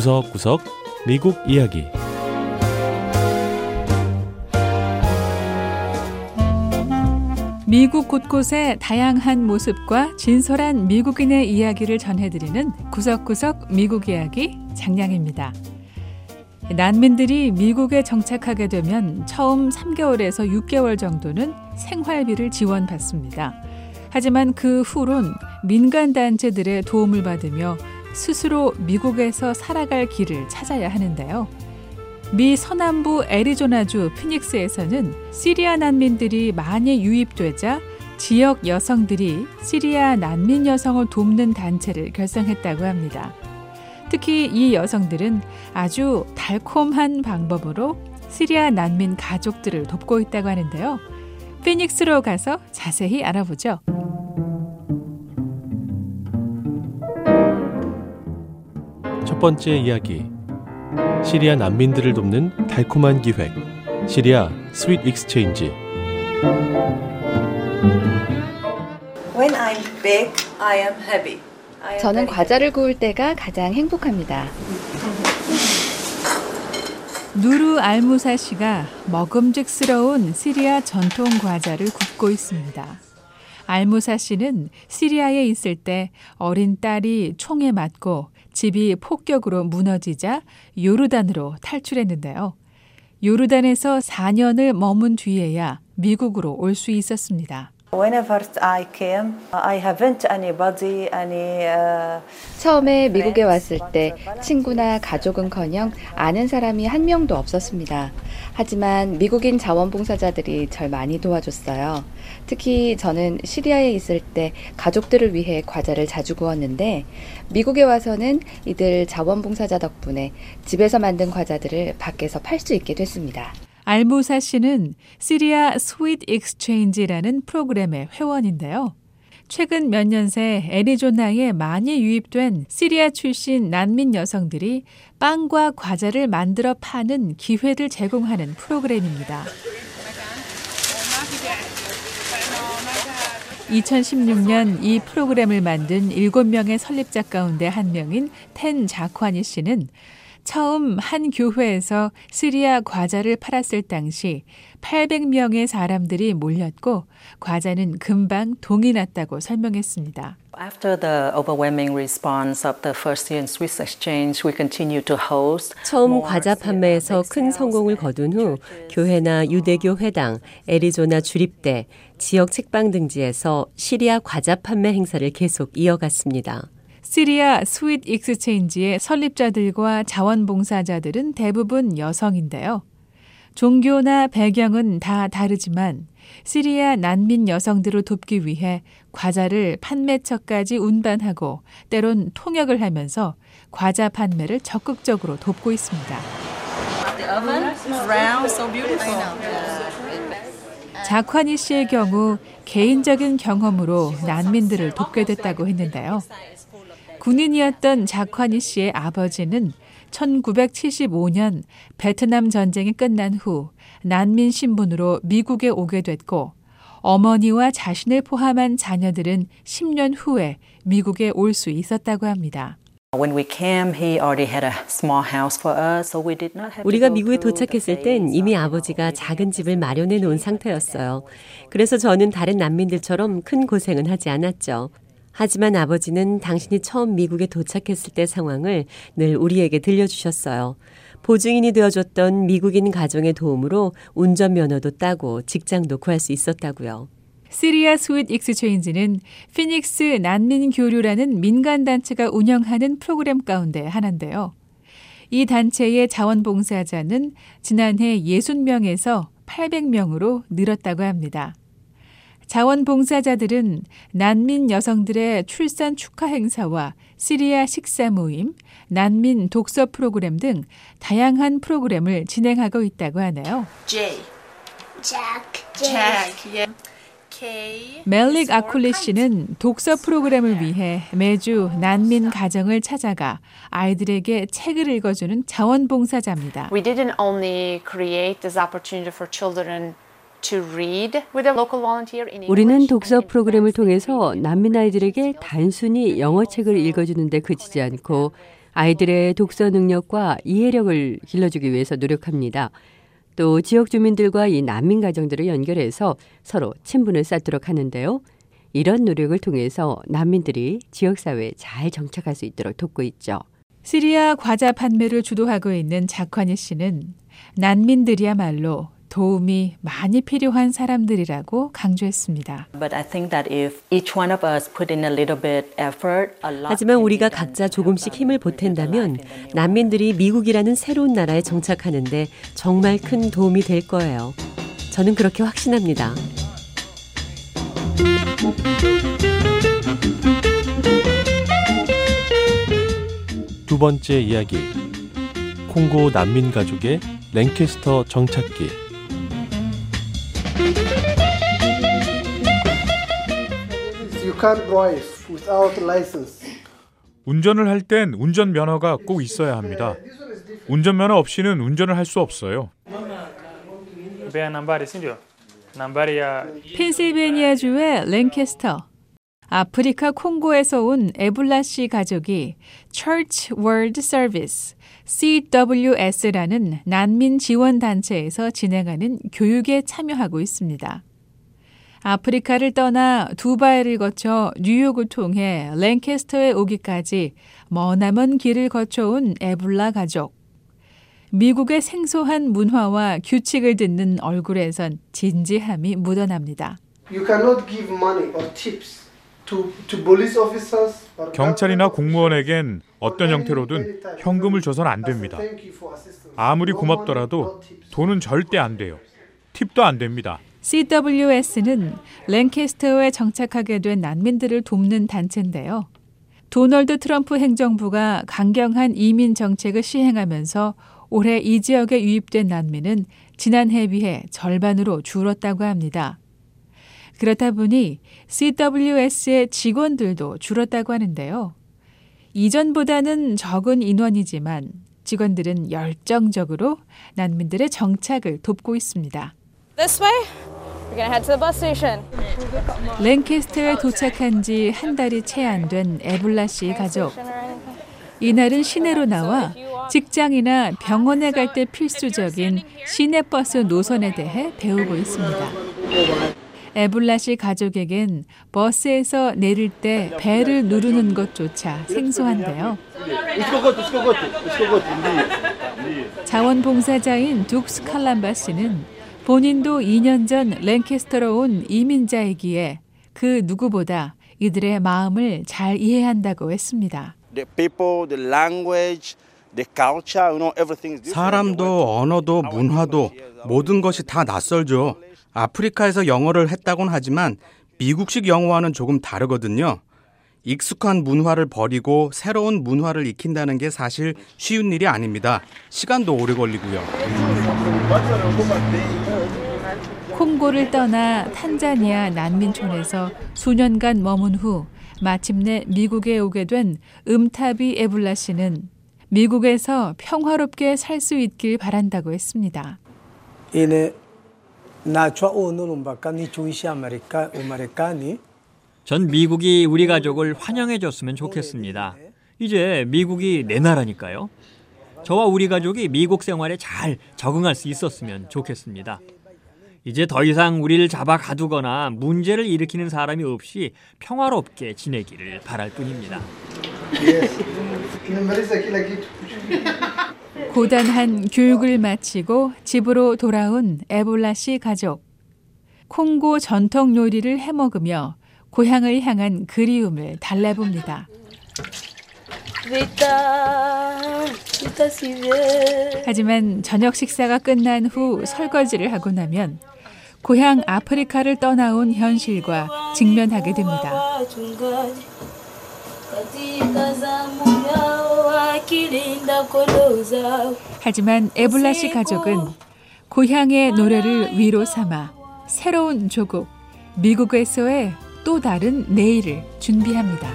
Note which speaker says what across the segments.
Speaker 1: 구석구석 미국 이야기
Speaker 2: 미국 곳곳의 다양한 모습과 진솔한 미국인의 이야기를 전해드리는 구석구석 미국 이야기 장량입니다. 난민들이 미국에 정착하게 되면 처음 3개월에서 6개월 정도는 생활비를 지원받습니다. 하지만 그 후론 민간단체들의 도움을 받으며 스스로 미국에서 살아갈 길을 찾아야 하는데요. 미 서남부 애리조나주 피닉스에서는 시리아 난민들이 많이 유입되자 지역 여성들이 시리아 난민 여성을 돕는 단체를 결성했다고 합니다. 특히 이 여성들은 아주 달콤한 방법으로 시리아 난민 가족들을 돕고 있다고 하는데요. 피닉스로 가서 자세히 알아보죠.
Speaker 1: 번째 이야기 시리아 난민들을 돕는 달콤한 기획 시리아 Sweet Exchange
Speaker 3: When I bake, I am happy. I am
Speaker 4: 저는
Speaker 3: very
Speaker 4: 과자를 구울 때가 가장 행복합니다.
Speaker 2: 누르 알무사 씨가 먹음직스러운 시리아 전통 과자를 굽고 있습니다. 알무사 씨는 시리아에 있을 때 어린 딸이 총에 맞고 집이 폭격으로 무너지자 요르단으로 탈출했는데요. 요르단에서 4년을 머문 뒤에야 미국으로 올 수 있었습니다.
Speaker 3: Whenever I came, I haven't anybody, any. Uh,
Speaker 4: 처음에 미국에 왔을 때 친구나 가족은커녕 아는 사람이 한 명도 없었습니다. 하지만 미국인 자원봉사자들이 절 많이 도와줬어요. 특히 저는 시리아에 있을 때 가족들을 위해 과자를 자주 구웠는데 미국에 와서는 이들 자원봉사자 덕분에 집에서 만든 과자들을 밖에서 팔 수 있게 됐습니다.
Speaker 2: 알무사 씨는 시리아 Sweet Exchange라는 프로그램의 회원인데요. 최근 몇 년 새 애리조나에 많이 유입된 시리아 출신 난민 여성들이 빵과 과자를 만들어 파는 기회를 제공하는 프로그램입니다. 2016년 이 프로그램을 만든 7명의 설립자 가운데 한 명인 텐 자쿠아니 씨는 처음 한 교회에서 시리아 과자를 팔았을 당시 800명의 사람들이 몰렸고 과자는 금방 동이 났다고 설명했습니다.
Speaker 5: After the overwhelming response of the first Syrian Sweets Exchange, we continue to host
Speaker 6: 처음 과자 판매에서 큰 성공을 거둔 후 교회나 유대교 회당, 애리조나 주립대, 지역 책방 등지에서 시리아 과자 판매 행사를 계속 이어갔습니다.
Speaker 2: 시리아 Sweet Exchange의 설립자들과 자원봉사자들은 대부분 여성인데요. 종교나 배경은 다 다르지만 시리아 난민 여성들을 돕기 위해 과자를 판매처까지 운반하고 때론 통역을 하면서 과자 판매를 적극적으로 돕고 있습니다. 자ኳ니 씨의 경우 개인적인 경험으로 난민들을 돕게 됐다고 했는데요. 군인이었던 자ኳ니 씨의 아버지는 1975년 베트남 전쟁이 끝난 후 난민 신분으로 미국에 오게 됐고 어머니와 자신을 포함한 자녀들은 10년 후에 미국에 올 수 있었다고 합니다.
Speaker 5: When we came, he already had a small house for us, so we did not have to
Speaker 6: 우리가
Speaker 5: go
Speaker 6: 미국에 도착했을 땐 이미 아버지가 작은 집을 마련해 놓은 상태였어요. 그래서 저는 다른 난민들처럼 큰 고생은 하지 않았죠. 하지만 아버지는 당신이 처음 미국에 도착했을 때 상황을 늘 우리에게 들려주셨어요. 보증인이 되어줬던 미국인 가정의 도움으로 운전면허도 따고 직장도 구할 수 있었다고요.
Speaker 2: 시리아 Sweet Exchange는 피닉스 난민 교류라는 민간 단체가 운영하는 프로그램 가운데 하나인데요. 이 단체의 자원봉사자는 지난해 60명에서 800명으로 늘었다고 합니다. 자원봉사자들은 난민 여성들의 출산 축하 행사와 시리아 식사 모임, 난민 독서 프로그램 등 다양한 프로그램을 진행하고 있다고 하네요.
Speaker 7: J. Jack. Jack. Yeah. K.
Speaker 2: 멜릭 아쿨리 씨는 독서 프로그램을 위해 매주 난민 가정을 찾아가 아이들에게 책을 읽어주는 자원봉사자입니다.
Speaker 7: We didn't only create this opportunity for children to read with a local volunteer in English.
Speaker 8: 우리는 독서 프로그램을. 통해서 난민 아이들에게 단순히 영어 책을 읽어주는데 그치지 않고 아이들의 독서 능력과 이해력을 길러주기 위해서 노력합니다. 또 지역 주민들과 이 난민 가정들을 연결해서 서로 친분을 쌓도록 하는데요. 이런 노력을 통해서 난민들이 지역사회에 잘 정착할 수 있도록 돕고 있죠.
Speaker 2: 시리아 과자 판매를 주도하고 있는 자ኳ니 씨는 난민들이야말로 도움이 많이 필요한 사람들이라고 강조했습니다.
Speaker 6: 하지만 우리가 각자 조금씩 힘을 보탠다면 난민들이 미국이라는 새로운 나라에 정착하는데 정말 큰 도움이 될 거예요. 저는 그렇게 확신합니다.
Speaker 1: 두 번째 이야기. 콩고 난민 가족의 랭캐스터 정착기.
Speaker 9: 운전을 할 땐 운전 면허가 꼭 있어야 합니다. 운전 면허 없이는 운전을 할 수 없어요.
Speaker 2: 펜실베니아 주의 랭캐스터. 아프리카 콩고에서 온 에블라 씨 가족이 Church World Service CWS라는 난민 지원 단체에서 진행하는 교육에 참여하고 있습니다. 아프리카를 떠나 두바이를 거쳐 뉴욕을 통해 랭캐스터에 오기까지 머나먼 길을 거쳐온 에블라 가족. 미국의 생소한 문화와 규칙을 듣는 얼굴에선 진지함이 묻어납니다.
Speaker 10: You cannot give money or tips
Speaker 9: 경찰이나 공무원에겐 어떤 형태로든 현금을 줘선 안 됩니다. 아무리 고맙더라도 돈은 절대 안 돼요. 팁도 안 됩니다.
Speaker 2: CWS는 랭캐스터에 정착하게 된 난민들을 돕는 단체인데요. 도널드 트럼프 행정부가 강경한 이민 정책을 시행하면서 올해 이 지역에 유입된 난민은 지난해에 비해 절반으로 줄었다고 합니다. 그렇다 보니 CWS의 직원들도 줄었다고 하는데요. 이전보다는 적은 인원이지만 직원들은 열정적으로 난민들의 정착을 돕고 있습니다.
Speaker 11: This way. We're gonna head to the bus station.
Speaker 2: 랭캐스터에 도착한 지 한 달이 채 안 된 에블라 씨 가족. 이날은 시내로 나와 직장이나 병원에 갈 때 필수적인 시내버스 노선에 대해 배우고 있습니다. 에블라 씨 가족에겐 버스에서 내릴 때 배를 누르는 것조차 생소한데요. 자원봉사자인 둑스 칼람바 씨는 본인도 2년 전 랭캐스터로 온 이민자이기에 그 누구보다 이들의 마음을 잘 이해한다고 했습니다.
Speaker 12: 사람도 언어도 문화도 모든 것이 다 낯설죠. 아프리카에서 영어를 했다곤 하지만 미국식 영어와는 조금 다르거든요. 익숙한 문화를 버리고 새로운 문화를 익힌다는 게 사실 쉬운 일이 아닙니다. 시간도 오래 걸리고요.
Speaker 2: 콩고를 떠나 탄자니아 난민촌에서 수년간 머문 후 마침내 미국에 오게 된 음타비 에블라 씨는 미국에서 평화롭게 살 수 있길 바란다고 했습니다.
Speaker 13: 전 미국이 우리 가족을 환영해 줬으면 좋겠습니다. 이제 미국이 내 나라니까요. 저와 우리 가족이 미국 생활에 잘 적응할 수 있었으면 좋겠습니다. 이제 더 이상 우리를 잡아 가두거나 문제를 일으키는 사람이 없이 평화롭게 지내기를 바랄 뿐입니다.
Speaker 2: 고단한 교육을 마치고 집으로 돌아온 에볼라 씨 가족. 콩고 전통 요리를 해먹으며 고향을 향한 그리움을 달래봅니다. 하지만 저녁 식사가 끝난 후 설거지를 하고 나면 고향 아프리카를 떠나온 현실과 직면하게 됩니다. 하지만 에블라 씨 가족은 고향의 노래를 위로 삼아 새로운 조국, 미국에서의 또 다른 내일을 준비합니다.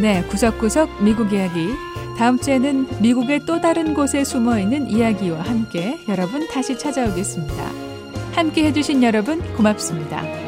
Speaker 2: 네, 구석구석 미국 이야기. 다음 주에는 미국의 또 다른 곳에 숨어 있는 이야기와 함께 여러분 다시 찾아오겠습니다. 함께 해주신 여러분 고맙습니다.